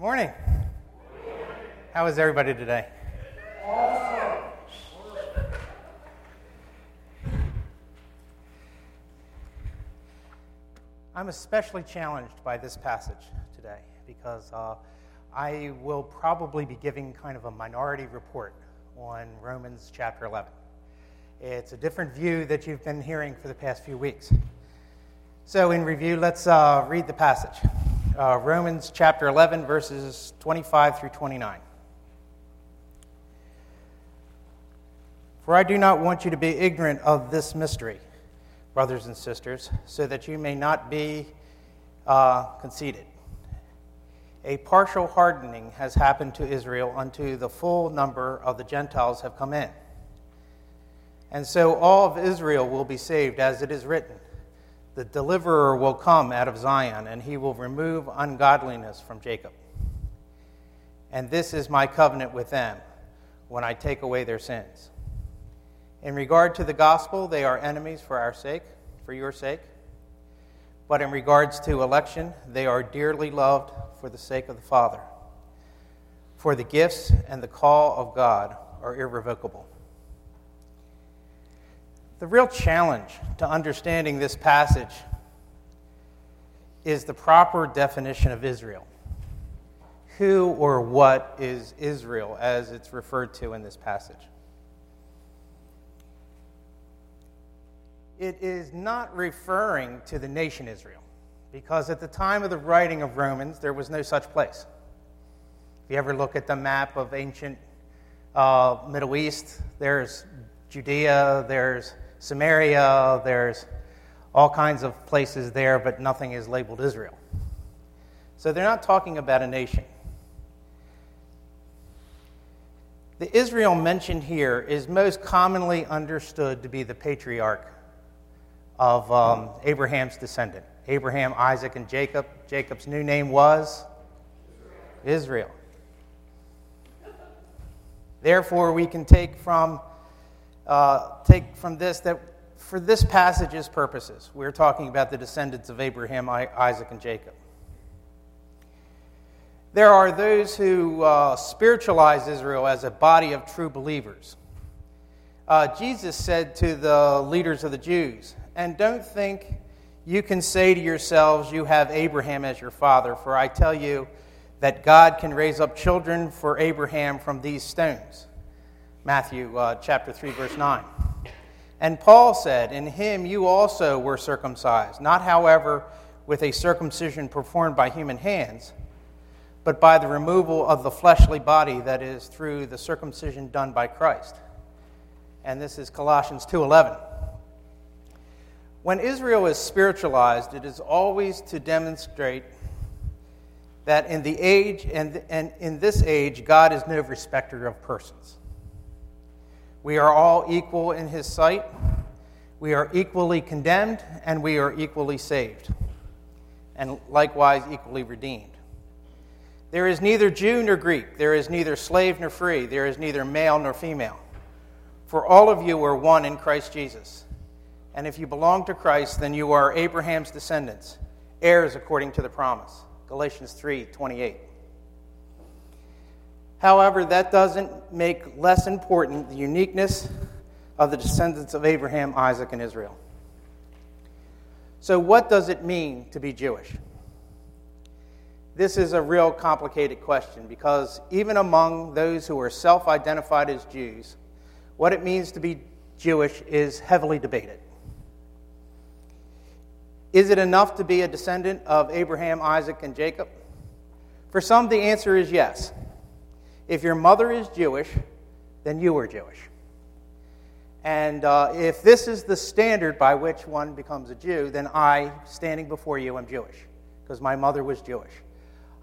morning. How is everybody today? I'm especially challenged by this passage today because uh, I will probably be giving kind of a minority report on Romans chapter 11. It's a different view that you've been hearing for the past few weeks. So, in review, let's uh, read the passage uh, Romans chapter 11, verses 25 through 29. For I do not want you to be ignorant of this mystery, brothers and sisters, so that you may not be uh, conceited. A partial hardening has happened to Israel unto the full number of the Gentiles have come in. And so all of Israel will be saved, as it is written. The deliverer will come out of Zion, and he will remove ungodliness from Jacob. And this is my covenant with them when I take away their sins. In regard to the gospel, they are enemies for our sake, for your sake. But in regards to election, they are dearly loved for the sake of the Father. For the gifts and the call of God are irrevocable. The real challenge to understanding this passage is the proper definition of Israel. Who or what is Israel as it's referred to in this passage? It is not referring to the nation Israel, because at the time of the writing of Romans, there was no such place. If you ever look at the map of ancient uh, Middle East, there's Judea, there's Samaria, there's all kinds of places there, but nothing is labeled Israel. So they're not talking about a nation. The Israel mentioned here is most commonly understood to be the patriarch of um, Abraham's descendant Abraham, Isaac, and Jacob. Jacob's new name was Israel. Therefore, we can take from uh, take from this that for this passage's purposes, we're talking about the descendants of Abraham, Isaac, and Jacob. There are those who uh, spiritualize Israel as a body of true believers. Uh, Jesus said to the leaders of the Jews, And don't think you can say to yourselves, You have Abraham as your father, for I tell you that God can raise up children for Abraham from these stones. Matthew uh, chapter 3, verse 9. And Paul said, In him you also were circumcised, not, however, with a circumcision performed by human hands, but by the removal of the fleshly body that is through the circumcision done by Christ. And this is Colossians 2:11. When Israel is spiritualized, it is always to demonstrate that in the age and, and in this age God is no respecter of persons. We are all equal in his sight. We are equally condemned, and we are equally saved, and likewise equally redeemed. There is neither Jew nor Greek, there is neither slave nor free, there is neither male nor female. For all of you are one in Christ Jesus. And if you belong to Christ, then you are Abraham's descendants, heirs according to the promise. Galatians 3 28. However, that doesn't make less important the uniqueness of the descendants of Abraham, Isaac, and Israel. So, what does it mean to be Jewish? This is a real complicated question because even among those who are self identified as Jews, what it means to be Jewish is heavily debated. Is it enough to be a descendant of Abraham, Isaac, and Jacob? For some, the answer is yes. If your mother is Jewish, then you are Jewish. And uh, if this is the standard by which one becomes a Jew, then I, standing before you, am Jewish, because my mother was Jewish.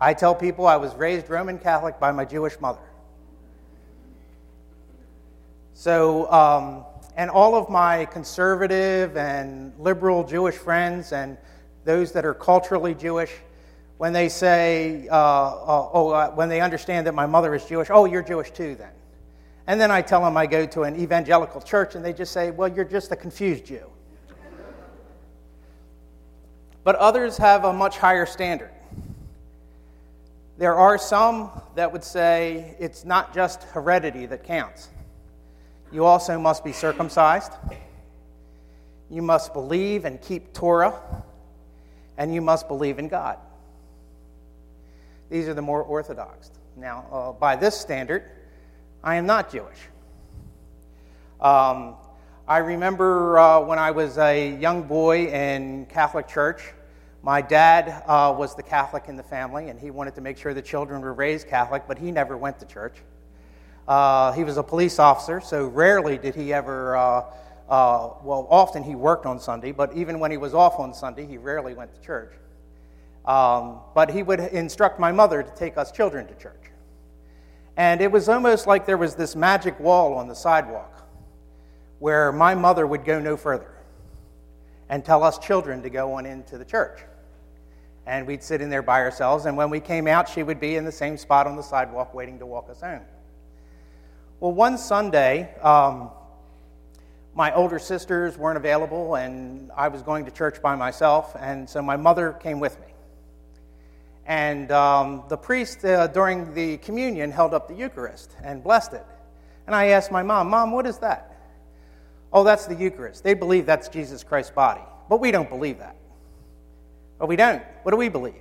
I tell people I was raised Roman Catholic by my Jewish mother. So, um, and all of my conservative and liberal Jewish friends and those that are culturally Jewish, when they say, uh, uh, oh, uh, when they understand that my mother is Jewish, oh, you're Jewish too then. And then I tell them I go to an evangelical church and they just say, well, you're just a confused Jew. but others have a much higher standard. There are some that would say it's not just heredity that counts. You also must be circumcised. You must believe and keep Torah. And you must believe in God. These are the more orthodox. Now, uh, by this standard, I am not Jewish. Um, I remember uh, when I was a young boy in Catholic church, my dad uh, was the Catholic in the family, and he wanted to make sure the children were raised Catholic, but he never went to church. Uh, he was a police officer, so rarely did he ever, uh, uh, well, often he worked on Sunday, but even when he was off on Sunday, he rarely went to church. Um, but he would instruct my mother to take us children to church. And it was almost like there was this magic wall on the sidewalk where my mother would go no further and tell us children to go on into the church. And we'd sit in there by ourselves, and when we came out, she would be in the same spot on the sidewalk waiting to walk us home. Well, one Sunday, um, my older sisters weren't available, and I was going to church by myself, and so my mother came with me. And um, the priest, uh, during the communion, held up the Eucharist and blessed it. And I asked my mom, Mom, what is that? Oh, that's the Eucharist. They believe that's Jesus Christ's body. But we don't believe that. But we don't. What do we believe?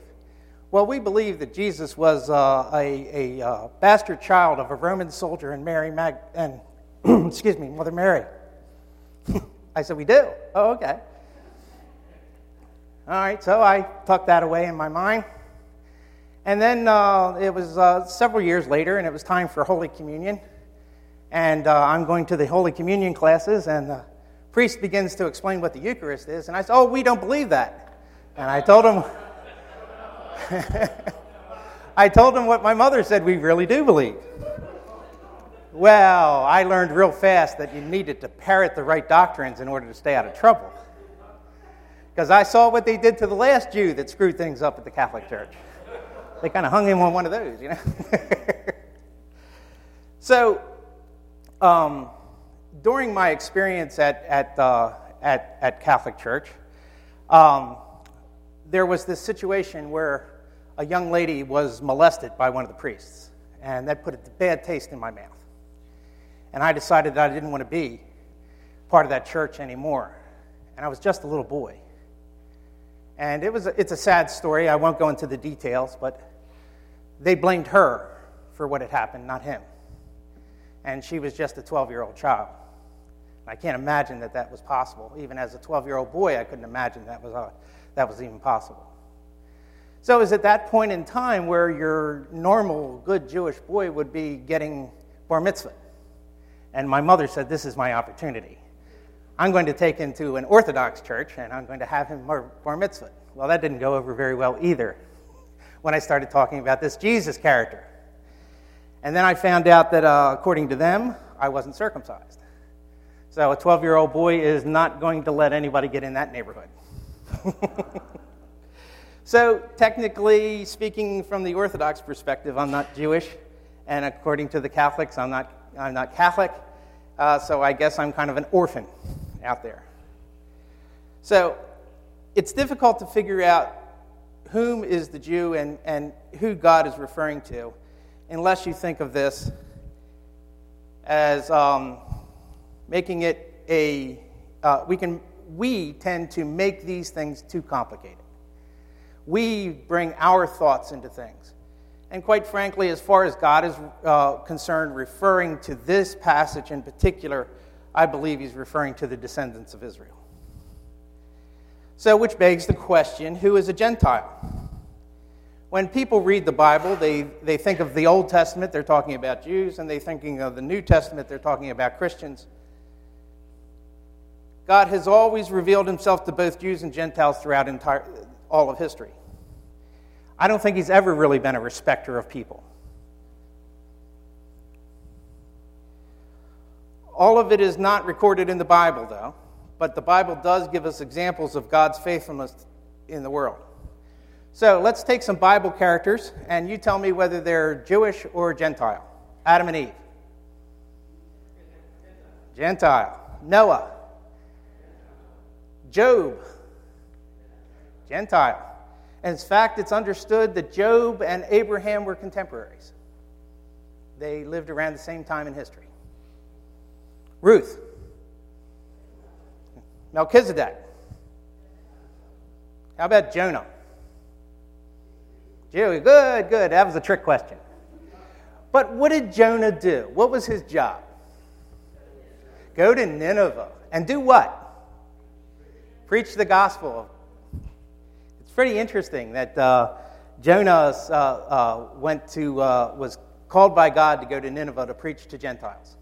Well, we believe that Jesus was uh, a, a uh, bastard child of a Roman soldier and Mary Mag and excuse me, Mother Mary. I said, we do. Oh, okay. All right, so I tucked that away in my mind. And then uh, it was uh, several years later, and it was time for Holy Communion and uh, I'm going to the Holy Communion classes, and the priest begins to explain what the Eucharist is, and I said, Oh, we don't believe that. And I told him, I told him what my mother said we really do believe. Well, I learned real fast that you needed to parrot the right doctrines in order to stay out of trouble. Because I saw what they did to the last Jew that screwed things up at the Catholic Church. They kind of hung him on one of those, you know. so um, during my experience at, at, uh, at, at, Catholic Church, um, there was this situation where a young lady was molested by one of the priests, and that put a bad taste in my mouth. And I decided that I didn't want to be part of that church anymore. And I was just a little boy. And it was a, it's a sad story. I won't go into the details, but they blamed her for what had happened, not him and she was just a 12 year old child. I can't imagine that that was possible. Even as a 12 year old boy, I couldn't imagine that was, uh, that was even possible. So it was at that point in time where your normal, good Jewish boy would be getting bar mitzvah. And my mother said, This is my opportunity. I'm going to take him to an Orthodox church and I'm going to have him bar mitzvah. Well, that didn't go over very well either when I started talking about this Jesus character. And then I found out that uh, according to them, I wasn't circumcised. So a 12 year old boy is not going to let anybody get in that neighborhood. so, technically speaking, from the Orthodox perspective, I'm not Jewish. And according to the Catholics, I'm not, I'm not Catholic. Uh, so I guess I'm kind of an orphan out there. So it's difficult to figure out whom is the Jew and, and who God is referring to unless you think of this as um, making it a, uh, we can, we tend to make these things too complicated. We bring our thoughts into things. And quite frankly, as far as God is uh, concerned, referring to this passage in particular, I believe he's referring to the descendants of Israel. So, which begs the question who is a Gentile? When people read the Bible, they, they think of the Old Testament, they're talking about Jews, and they're thinking of the New Testament, they're talking about Christians. God has always revealed himself to both Jews and Gentiles throughout entire, all of history. I don't think he's ever really been a respecter of people. All of it is not recorded in the Bible, though, but the Bible does give us examples of God's faithfulness in the world. So let's take some Bible characters, and you tell me whether they're Jewish or Gentile. Adam and Eve. Gentile. Noah. Job. Gentile. And in fact, it's understood that Job and Abraham were contemporaries. They lived around the same time in history. Ruth, Melchizedek. How about Jonah? Joey, good, good. That was a trick question. But what did Jonah do? What was his job? Go to Nineveh and do what? Preach the gospel. It's pretty interesting that uh, Jonah uh, uh, went to uh, was called by God to go to Nineveh to preach to Gentiles,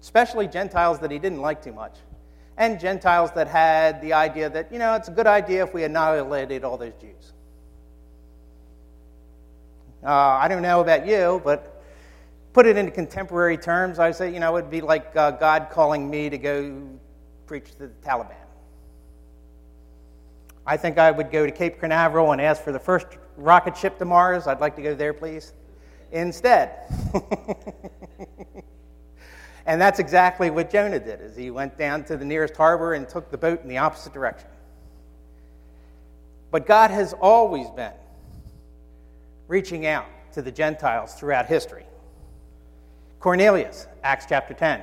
especially Gentiles that he didn't like too much, and Gentiles that had the idea that you know it's a good idea if we annihilated all those Jews. Uh, I don't know about you, but put it into contemporary terms, I say, you know, it would be like uh, God calling me to go preach to the Taliban. I think I would go to Cape Canaveral and ask for the first rocket ship to Mars. I'd like to go there, please. Instead. and that's exactly what Jonah did, is he went down to the nearest harbor and took the boat in the opposite direction. But God has always been reaching out to the Gentiles throughout history. Cornelius, Acts chapter 10.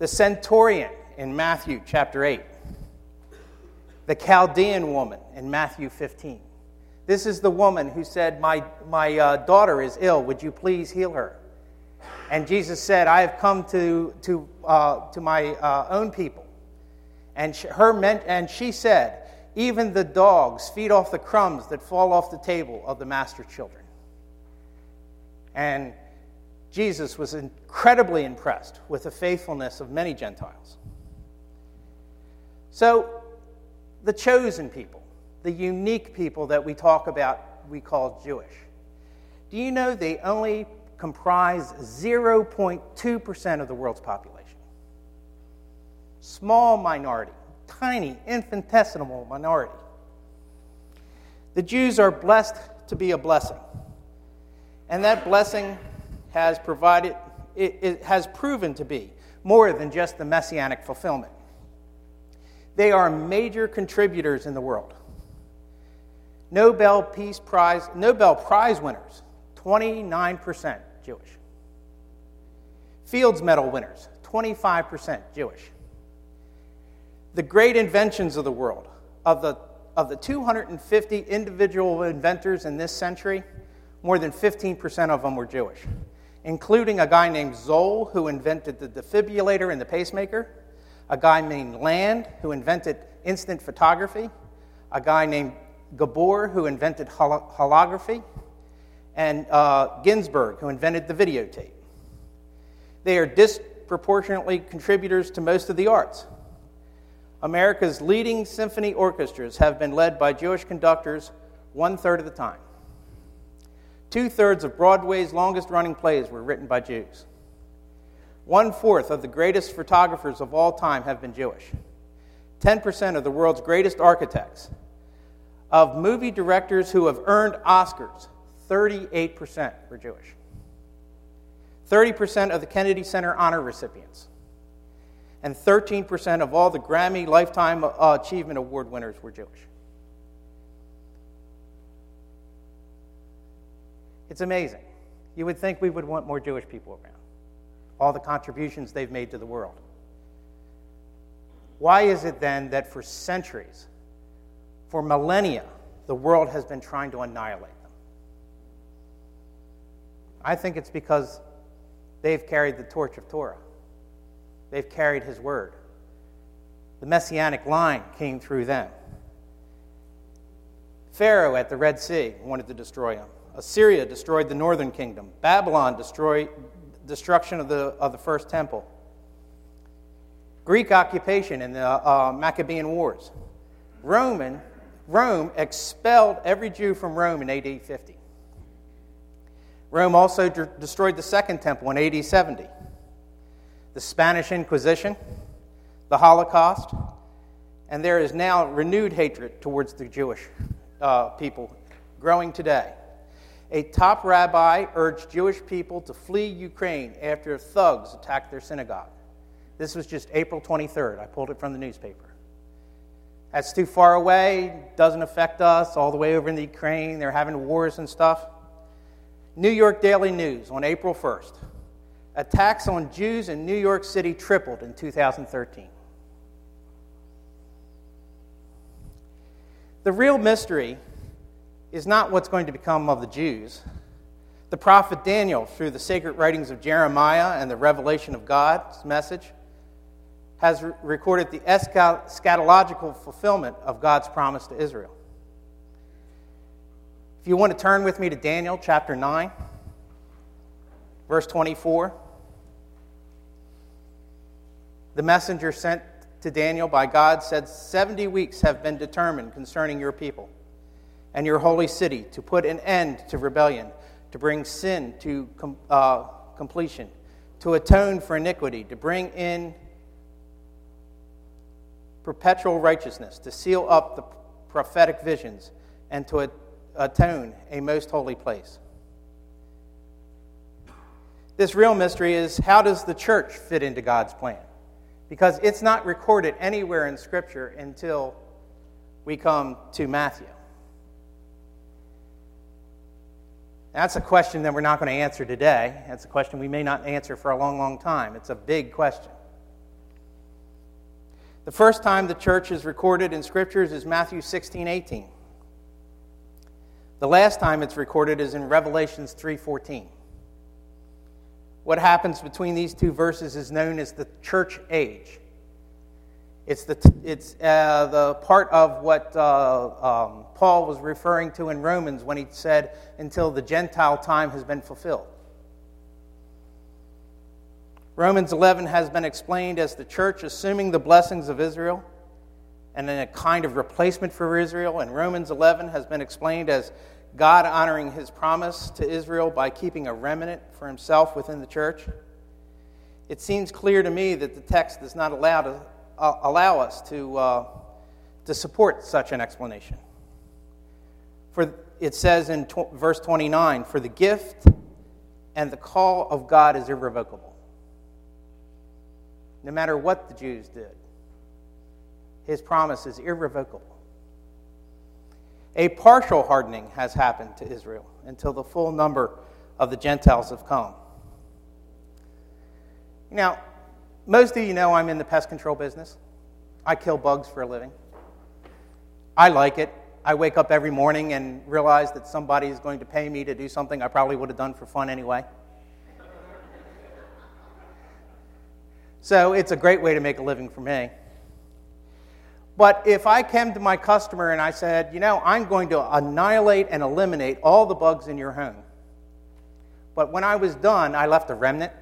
The centurion in Matthew chapter 8. The Chaldean woman in Matthew 15. This is the woman who said, My, my uh, daughter is ill. Would you please heal her? And Jesus said, I have come to, to, uh, to my uh, own people. And she, her meant, and she said, even the dogs feed off the crumbs that fall off the table of the master's children. And Jesus was incredibly impressed with the faithfulness of many Gentiles. So, the chosen people, the unique people that we talk about, we call Jewish. Do you know the only comprise 0.2% of the world's population? Small minority tiny, infinitesimal minority. The Jews are blessed to be a blessing. And that blessing has provided, it, it has proven to be more than just the messianic fulfillment. They are major contributors in the world. Nobel Peace Prize, Nobel Prize winners, 29% Jewish. Fields Medal winners, 25% Jewish the great inventions of the world, of the, of the 250 individual inventors in this century, more than 15% of them were Jewish, including a guy named Zoll, who invented the defibrillator and the pacemaker, a guy named Land, who invented instant photography, a guy named Gabor, who invented holography, and uh, Ginsburg, who invented the videotape. They are disproportionately contributors to most of the arts. America's leading symphony orchestras have been led by Jewish conductors one third of the time. Two thirds of Broadway's longest running plays were written by Jews. One fourth of the greatest photographers of all time have been Jewish. 10% of the world's greatest architects. Of movie directors who have earned Oscars, 38% were Jewish. 30% of the Kennedy Center honor recipients and 13% of all the Grammy Lifetime uh, Achievement Award winners were Jewish. It's amazing. You would think we would want more Jewish people around, all the contributions they've made to the world. Why is it then that for centuries, for millennia, the world has been trying to annihilate? I think it's because they've carried the torch of Torah. They've carried his word. The messianic line came through them. Pharaoh at the Red Sea wanted to destroy him. Assyria destroyed the northern kingdom. Babylon destroyed destruction of the, of the first temple. Greek occupation in the uh, Maccabean Wars. Roman, Rome expelled every Jew from Rome in AD 50. Rome also d- destroyed the second temple in AD 70 the Spanish Inquisition, the Holocaust, and there is now renewed hatred towards the Jewish uh, people growing today. A top rabbi urged Jewish people to flee Ukraine after thugs attacked their synagogue. This was just April 23rd. I pulled it from the newspaper. That's too far away, doesn't affect us, all the way over in the Ukraine, they're having wars and stuff. New York Daily News on April 1st. Attacks on Jews in New York City tripled in 2013. The real mystery is not what's going to become of the Jews. The prophet Daniel, through the sacred writings of Jeremiah and the revelation of God's message, has re- recorded the eschatological fulfillment of God's promise to Israel. You want to turn with me to Daniel chapter 9, verse 24, the messenger sent to Daniel by God said, 70 weeks have been determined concerning your people and your holy city to put an end to rebellion, to bring sin to com- uh, completion, to atone for iniquity, to bring in perpetual righteousness, to seal up the prophetic visions, and to atone a most holy place. This real mystery is how does the church fit into God's plan? Because it's not recorded anywhere in Scripture until we come to Matthew. That's a question that we're not going to answer today. That's a question we may not answer for a long, long time. It's a big question. The first time the church is recorded in scriptures is Matthew 16, 18. The last time it's recorded is in Revelations 3:14. What happens between these two verses is known as the church age. It's the, it's, uh, the part of what uh, um, Paul was referring to in Romans when he said, until the Gentile time has been fulfilled. Romans 11 has been explained as the church assuming the blessings of Israel and then a kind of replacement for Israel. And Romans 11 has been explained as God honoring his promise to Israel by keeping a remnant for himself within the church. It seems clear to me that the text does not allow, to, uh, allow us to, uh, to support such an explanation. For it says in tw- verse 29 For the gift and the call of God is irrevocable no matter what the Jews did. His promise is irrevocable. A partial hardening has happened to Israel until the full number of the Gentiles have come. Now, most of you know I'm in the pest control business. I kill bugs for a living. I like it. I wake up every morning and realize that somebody is going to pay me to do something I probably would have done for fun anyway. So it's a great way to make a living for me. But if I came to my customer and I said, you know, I'm going to annihilate and eliminate all the bugs in your home, but when I was done, I left a remnant,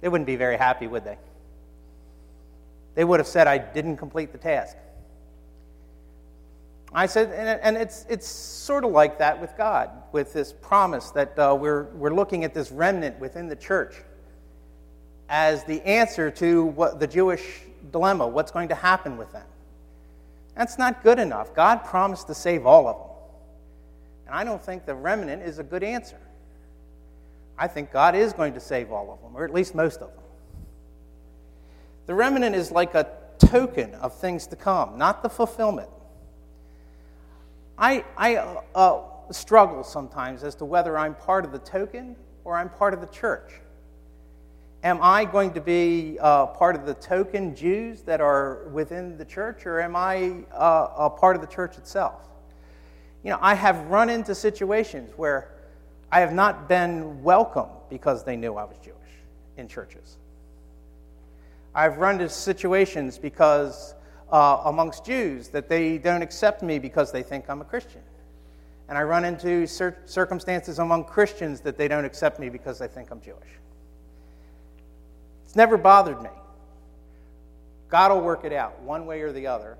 they wouldn't be very happy, would they? They would have said I didn't complete the task. I said, and it's, it's sort of like that with God, with this promise that uh, we're, we're looking at this remnant within the church as the answer to what the Jewish dilemma what's going to happen with them. That's not good enough. God promised to save all of them. And I don't think the remnant is a good answer. I think God is going to save all of them, or at least most of them. The remnant is like a token of things to come, not the fulfillment. I, I uh, struggle sometimes as to whether I'm part of the token or I'm part of the church. Am I going to be uh, part of the token Jews that are within the church, or am I uh, a part of the church itself? You know, I have run into situations where I have not been welcome because they knew I was Jewish in churches. I've run into situations because uh, amongst Jews that they don't accept me because they think I'm a Christian. And I run into cir- circumstances among Christians that they don't accept me because they think I'm Jewish. It's never bothered me. God will work it out one way or the other,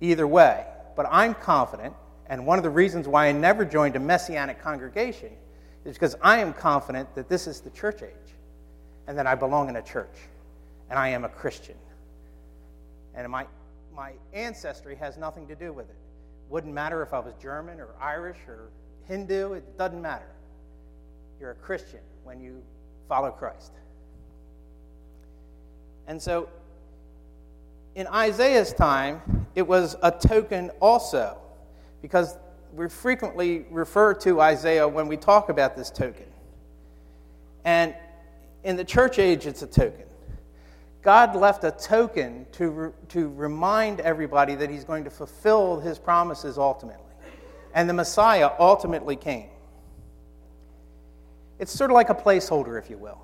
either way. But I'm confident, and one of the reasons why I never joined a messianic congregation is because I am confident that this is the church age and that I belong in a church and I am a Christian. And my, my ancestry has nothing to do with it. Wouldn't matter if I was German or Irish or Hindu, it doesn't matter. You're a Christian when you follow Christ. And so in Isaiah's time, it was a token also, because we frequently refer to Isaiah when we talk about this token. And in the church age, it's a token. God left a token to, re- to remind everybody that he's going to fulfill his promises ultimately. And the Messiah ultimately came. It's sort of like a placeholder, if you will,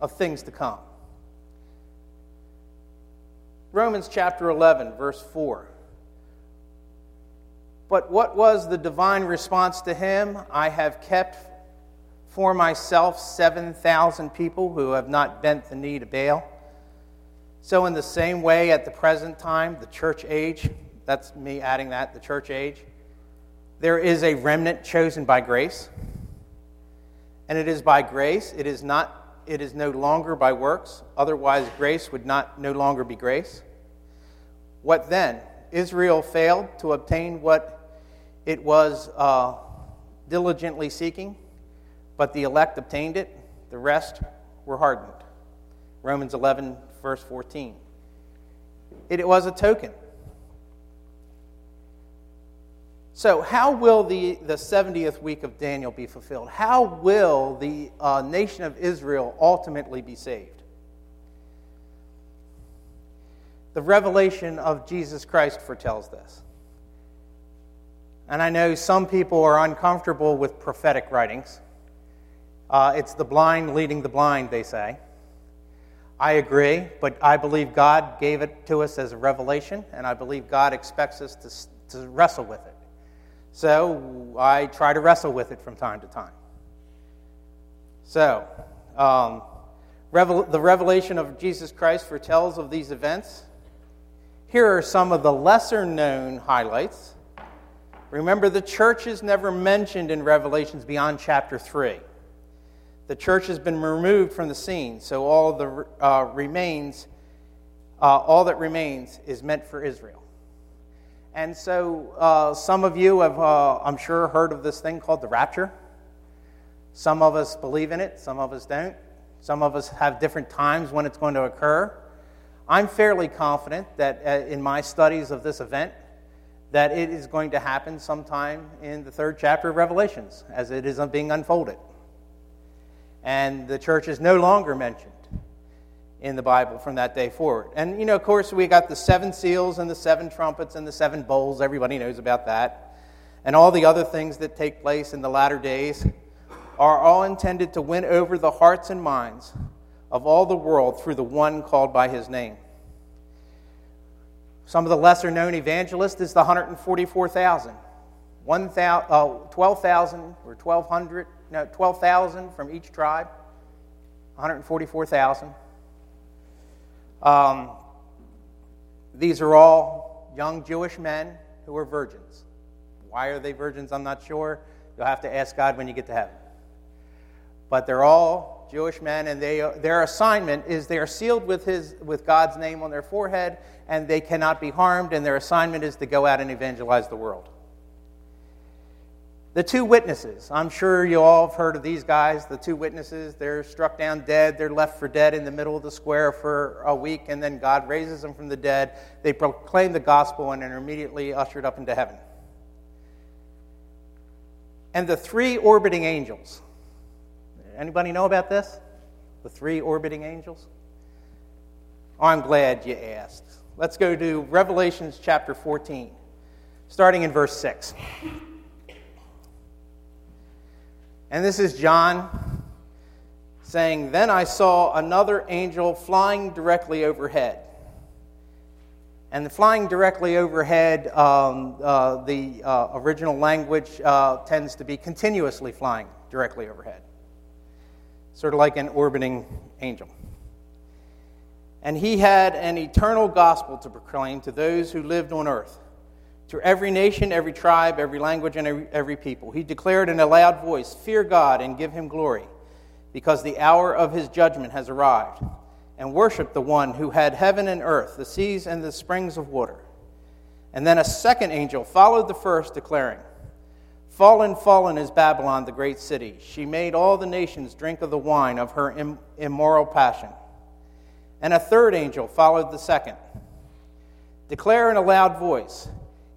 of things to come. Romans chapter 11, verse 4. But what was the divine response to him? I have kept for myself 7,000 people who have not bent the knee to Baal. So, in the same way, at the present time, the church age, that's me adding that, the church age, there is a remnant chosen by grace. And it is by grace, it is not it is no longer by works, otherwise grace would not no longer be grace. What then? Israel failed to obtain what it was uh, diligently seeking, but the elect obtained it. The rest were hardened. Romans 11, verse 14. It was a token. So, how will the, the 70th week of Daniel be fulfilled? How will the uh, nation of Israel ultimately be saved? The revelation of Jesus Christ foretells this. And I know some people are uncomfortable with prophetic writings. Uh, it's the blind leading the blind, they say. I agree, but I believe God gave it to us as a revelation, and I believe God expects us to, to wrestle with it. So I try to wrestle with it from time to time. So, um, revel- the revelation of Jesus Christ foretells of these events. Here are some of the lesser known highlights. Remember, the church is never mentioned in Revelations beyond chapter 3 the church has been removed from the scene, so all the uh, remains, uh, all that remains, is meant for Israel. And so, uh, some of you have, uh, I'm sure, heard of this thing called the rapture. Some of us believe in it, some of us don't. Some of us have different times when it's going to occur. I'm fairly confident that uh, in my studies of this event, that it is going to happen sometime in the third chapter of Revelations as it is being unfolded and the church is no longer mentioned in the Bible from that day forward. And, you know, of course, we got the seven seals and the seven trumpets and the seven bowls. Everybody knows about that. And all the other things that take place in the latter days are all intended to win over the hearts and minds of all the world through the one called by his name. Some of the lesser known evangelists is the 144,000. 1, uh, 12,000 or 1,200 no, 12,000 from each tribe, 144,000. Um, these are all young Jewish men who are virgins. Why are they virgins? I'm not sure. You'll have to ask God when you get to heaven. But they're all Jewish men, and they, their assignment is they are sealed with, his, with God's name on their forehead, and they cannot be harmed, and their assignment is to go out and evangelize the world. The two witnesses. I'm sure you all have heard of these guys. The two witnesses, they're struck down dead. They're left for dead in the middle of the square for a week, and then God raises them from the dead. They proclaim the gospel and are immediately ushered up into heaven. And the three orbiting angels. Anybody know about this? The three orbiting angels? I'm glad you asked. Let's go to Revelations chapter 14, starting in verse 6. And this is John saying, Then I saw another angel flying directly overhead. And the flying directly overhead, um, uh, the uh, original language uh, tends to be continuously flying directly overhead, sort of like an orbiting angel. And he had an eternal gospel to proclaim to those who lived on earth to every nation, every tribe, every language, and every, people. He declared in a loud voice, Fear God and give him glory, because the hour of his judgment has arrived. And worship the one who had heaven and earth, the seas and the springs of water. And then a second angel followed the first, declaring, Fallen, fallen is Babylon, the great city. She made all the nations drink of the wine of her immoral passion. And a third angel followed the second Declare in a loud voice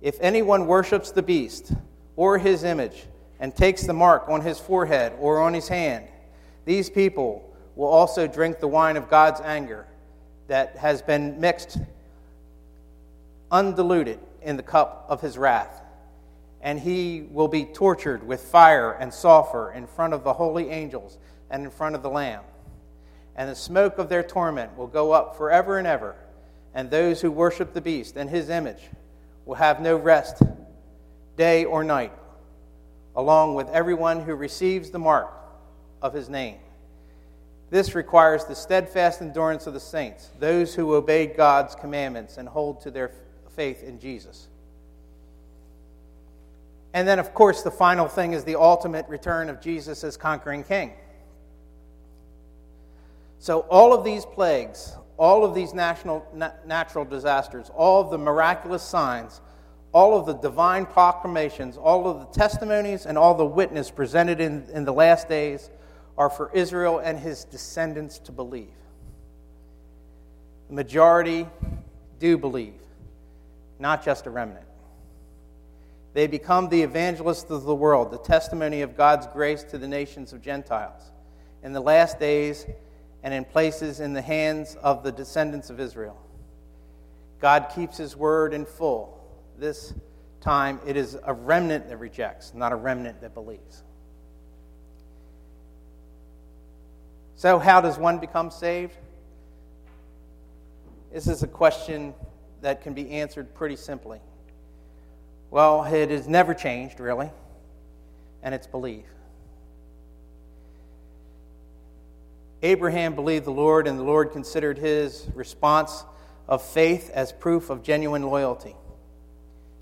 if anyone worships the beast or his image and takes the mark on his forehead or on his hand, these people will also drink the wine of God's anger that has been mixed undiluted in the cup of his wrath. And he will be tortured with fire and sulfur in front of the holy angels and in front of the Lamb. And the smoke of their torment will go up forever and ever. And those who worship the beast and his image will have no rest, day or night, along with everyone who receives the mark of his name. This requires the steadfast endurance of the saints, those who obey God's commandments and hold to their faith in Jesus. And then, of course, the final thing is the ultimate return of Jesus as conquering king. So, all of these plagues, all of these national, natural disasters, all of the miraculous signs, all of the divine proclamations, all of the testimonies, and all the witness presented in, in the last days are for Israel and his descendants to believe. The majority do believe, not just a remnant. They become the evangelists of the world, the testimony of God's grace to the nations of Gentiles. In the last days, and in places in the hands of the descendants of Israel. God keeps his word in full. This time it is a remnant that rejects, not a remnant that believes. So, how does one become saved? This is a question that can be answered pretty simply. Well, it has never changed, really, and it's belief. Abraham believed the Lord, and the Lord considered his response of faith as proof of genuine loyalty.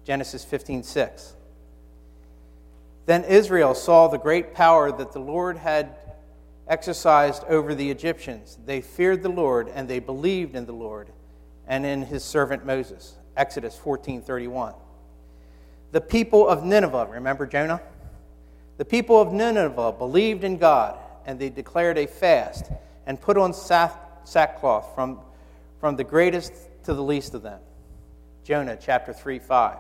Genesis 15:6. Then Israel saw the great power that the Lord had exercised over the Egyptians. They feared the Lord and they believed in the Lord and in his servant Moses. Exodus 14:31. The people of Nineveh, remember Jonah? The people of Nineveh believed in God and they declared a fast and put on sackcloth from, from the greatest to the least of them. Jonah chapter 3 5.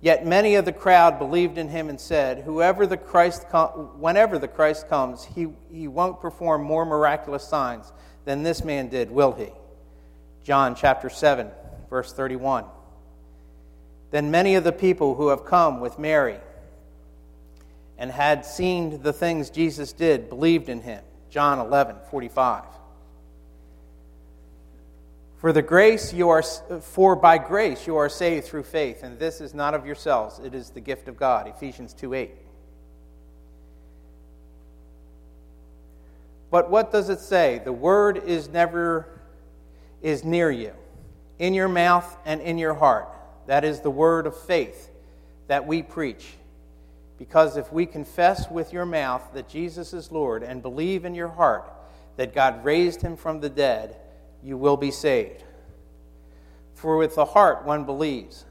Yet many of the crowd believed in him and said, Whoever the Christ com- Whenever the Christ comes, he, he won't perform more miraculous signs than this man did, will he? John chapter 7, verse 31. Then many of the people who have come with Mary and had seen the things Jesus did believed in him. John 11, 45. For the grace you are for by grace you are saved through faith, and this is not of yourselves, it is the gift of God. Ephesians 2 8. But what does it say? The word is never is near you, in your mouth and in your heart. That is the word of faith that we preach because if we confess with your mouth that Jesus is Lord and believe in your heart that God raised him from the dead, you will be saved. For with the heart one believes,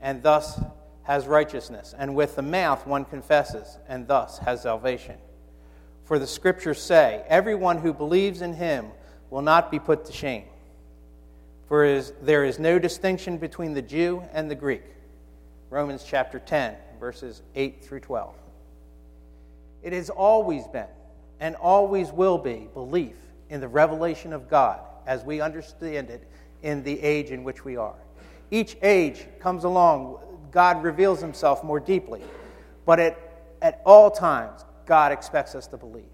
and thus has righteousness, and with the mouth one confesses, and thus has salvation. For the scriptures say, Everyone who believes in him will not be put to shame. For there is no distinction between the Jew and the Greek. Romans chapter 10 verses 8 through 12. It has always been and always will be belief in the revelation of God as we understand it in the age in which we are. Each age comes along, God reveals himself more deeply, but at, at all times, God expects us to believe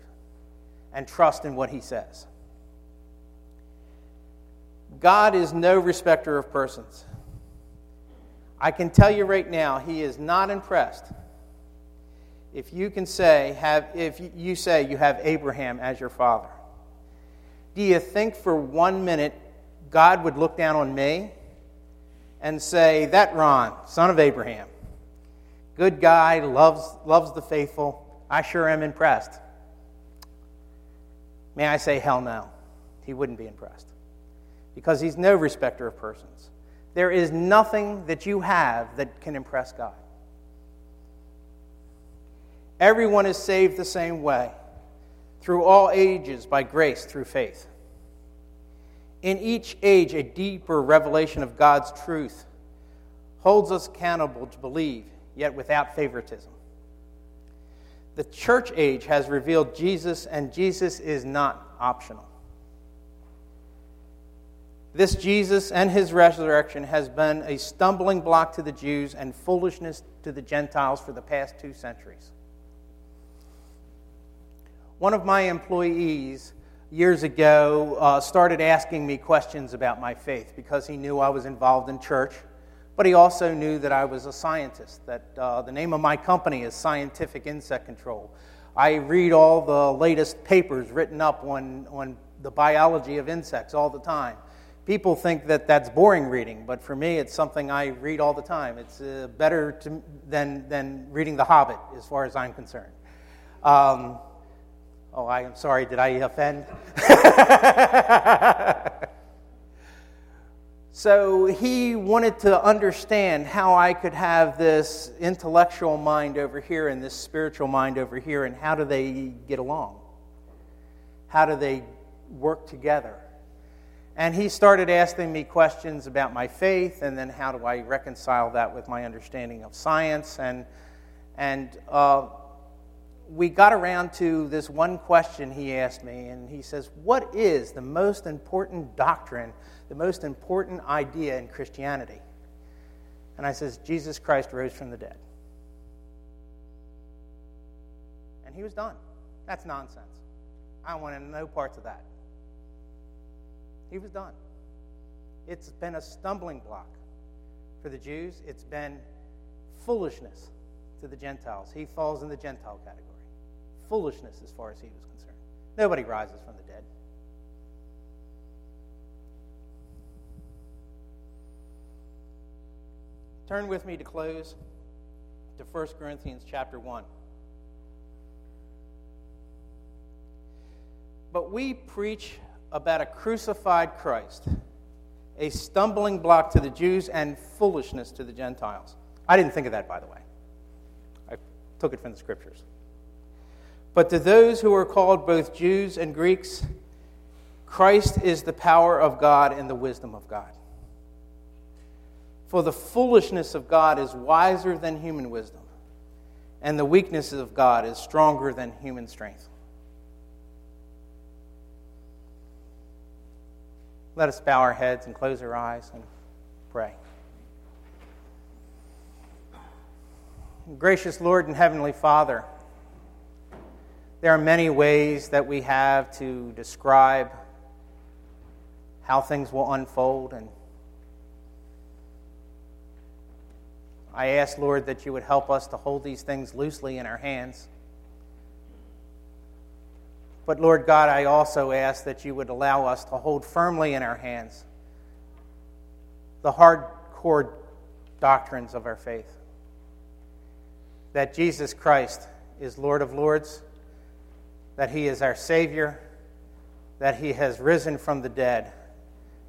and trust in what he says. God is no respecter of persons. I can tell you right now, he is not impressed. If you can say, have, if you say you have Abraham as your father, do you think for one minute God would look down on me and say, That Ron, son of Abraham, good guy, loves, loves the faithful, I sure am impressed? May I say, hell no. He wouldn't be impressed. Because he's no respecter of persons. There is nothing that you have that can impress God. Everyone is saved the same way, through all ages, by grace, through faith. In each age, a deeper revelation of God's truth holds us accountable to believe, yet without favoritism. The church age has revealed Jesus, and Jesus is not optional. This Jesus and his resurrection has been a stumbling block to the Jews and foolishness to the Gentiles for the past two centuries. One of my employees years ago uh, started asking me questions about my faith because he knew I was involved in church, but he also knew that I was a scientist, that uh, the name of my company is Scientific Insect Control. I read all the latest papers written up on, on the biology of insects all the time people think that that's boring reading, but for me, it's something I read all the time. It's uh, better to, than, than reading The Hobbit, as far as I'm concerned. Um, oh, I am sorry, did I offend? so he wanted to understand how I could have this intellectual mind over here and this spiritual mind over here, and how do they get along? How do they work together? And he started asking me questions about my faith and then how do I reconcile that with my understanding of science. And, and uh, we got around to this one question he asked me, and he says, What is the most important doctrine, the most important idea in Christianity? And I says, Jesus Christ rose from the dead. And he was done. That's nonsense. I want to know parts of that. He was done. It's been a stumbling block for the Jews, it's been foolishness to the Gentiles. He falls in the Gentile category. Foolishness as far as he was concerned. Nobody rises from the dead. Turn with me to close to 1 Corinthians chapter 1. But we preach about a crucified Christ, a stumbling block to the Jews and foolishness to the Gentiles. I didn't think of that, by the way. I took it from the scriptures. But to those who are called both Jews and Greeks, Christ is the power of God and the wisdom of God. For the foolishness of God is wiser than human wisdom, and the weakness of God is stronger than human strength. Let us bow our heads and close our eyes and pray. Gracious Lord and Heavenly Father, there are many ways that we have to describe how things will unfold and I ask, Lord, that you would help us to hold these things loosely in our hands but Lord God, I also ask that you would allow us to hold firmly in our hands the hardcore doctrines of our faith. That Jesus Christ is Lord of Lords, that He is our Savior, that He has risen from the dead,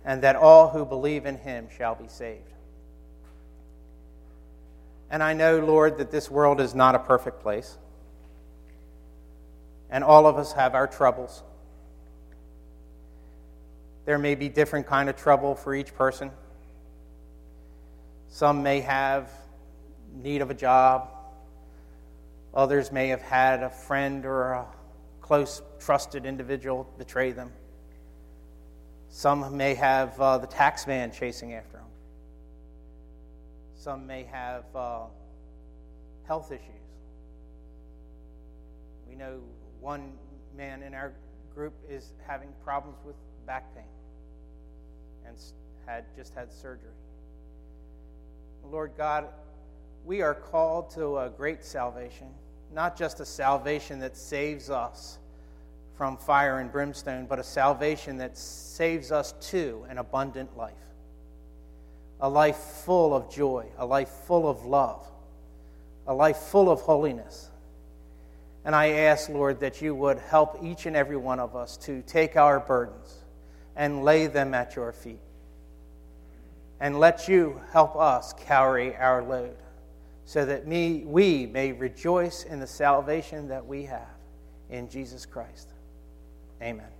and that all who believe in Him shall be saved. And I know, Lord, that this world is not a perfect place and all of us have our troubles. There may be different kind of trouble for each person. Some may have need of a job. Others may have had a friend or a close, trusted individual betray them. Some may have uh, the tax man chasing after them. Some may have uh, health issues. We know one man in our group is having problems with back pain and had just had surgery. Lord God, we are called to a great salvation, not just a salvation that saves us from fire and brimstone, but a salvation that saves us to an abundant life. A life full of joy, a life full of love, a life full of holiness. And I ask, Lord, that you would help each and every one of us to take our burdens and lay them at your feet. And let you help us carry our load so that me, we may rejoice in the salvation that we have in Jesus Christ. Amen.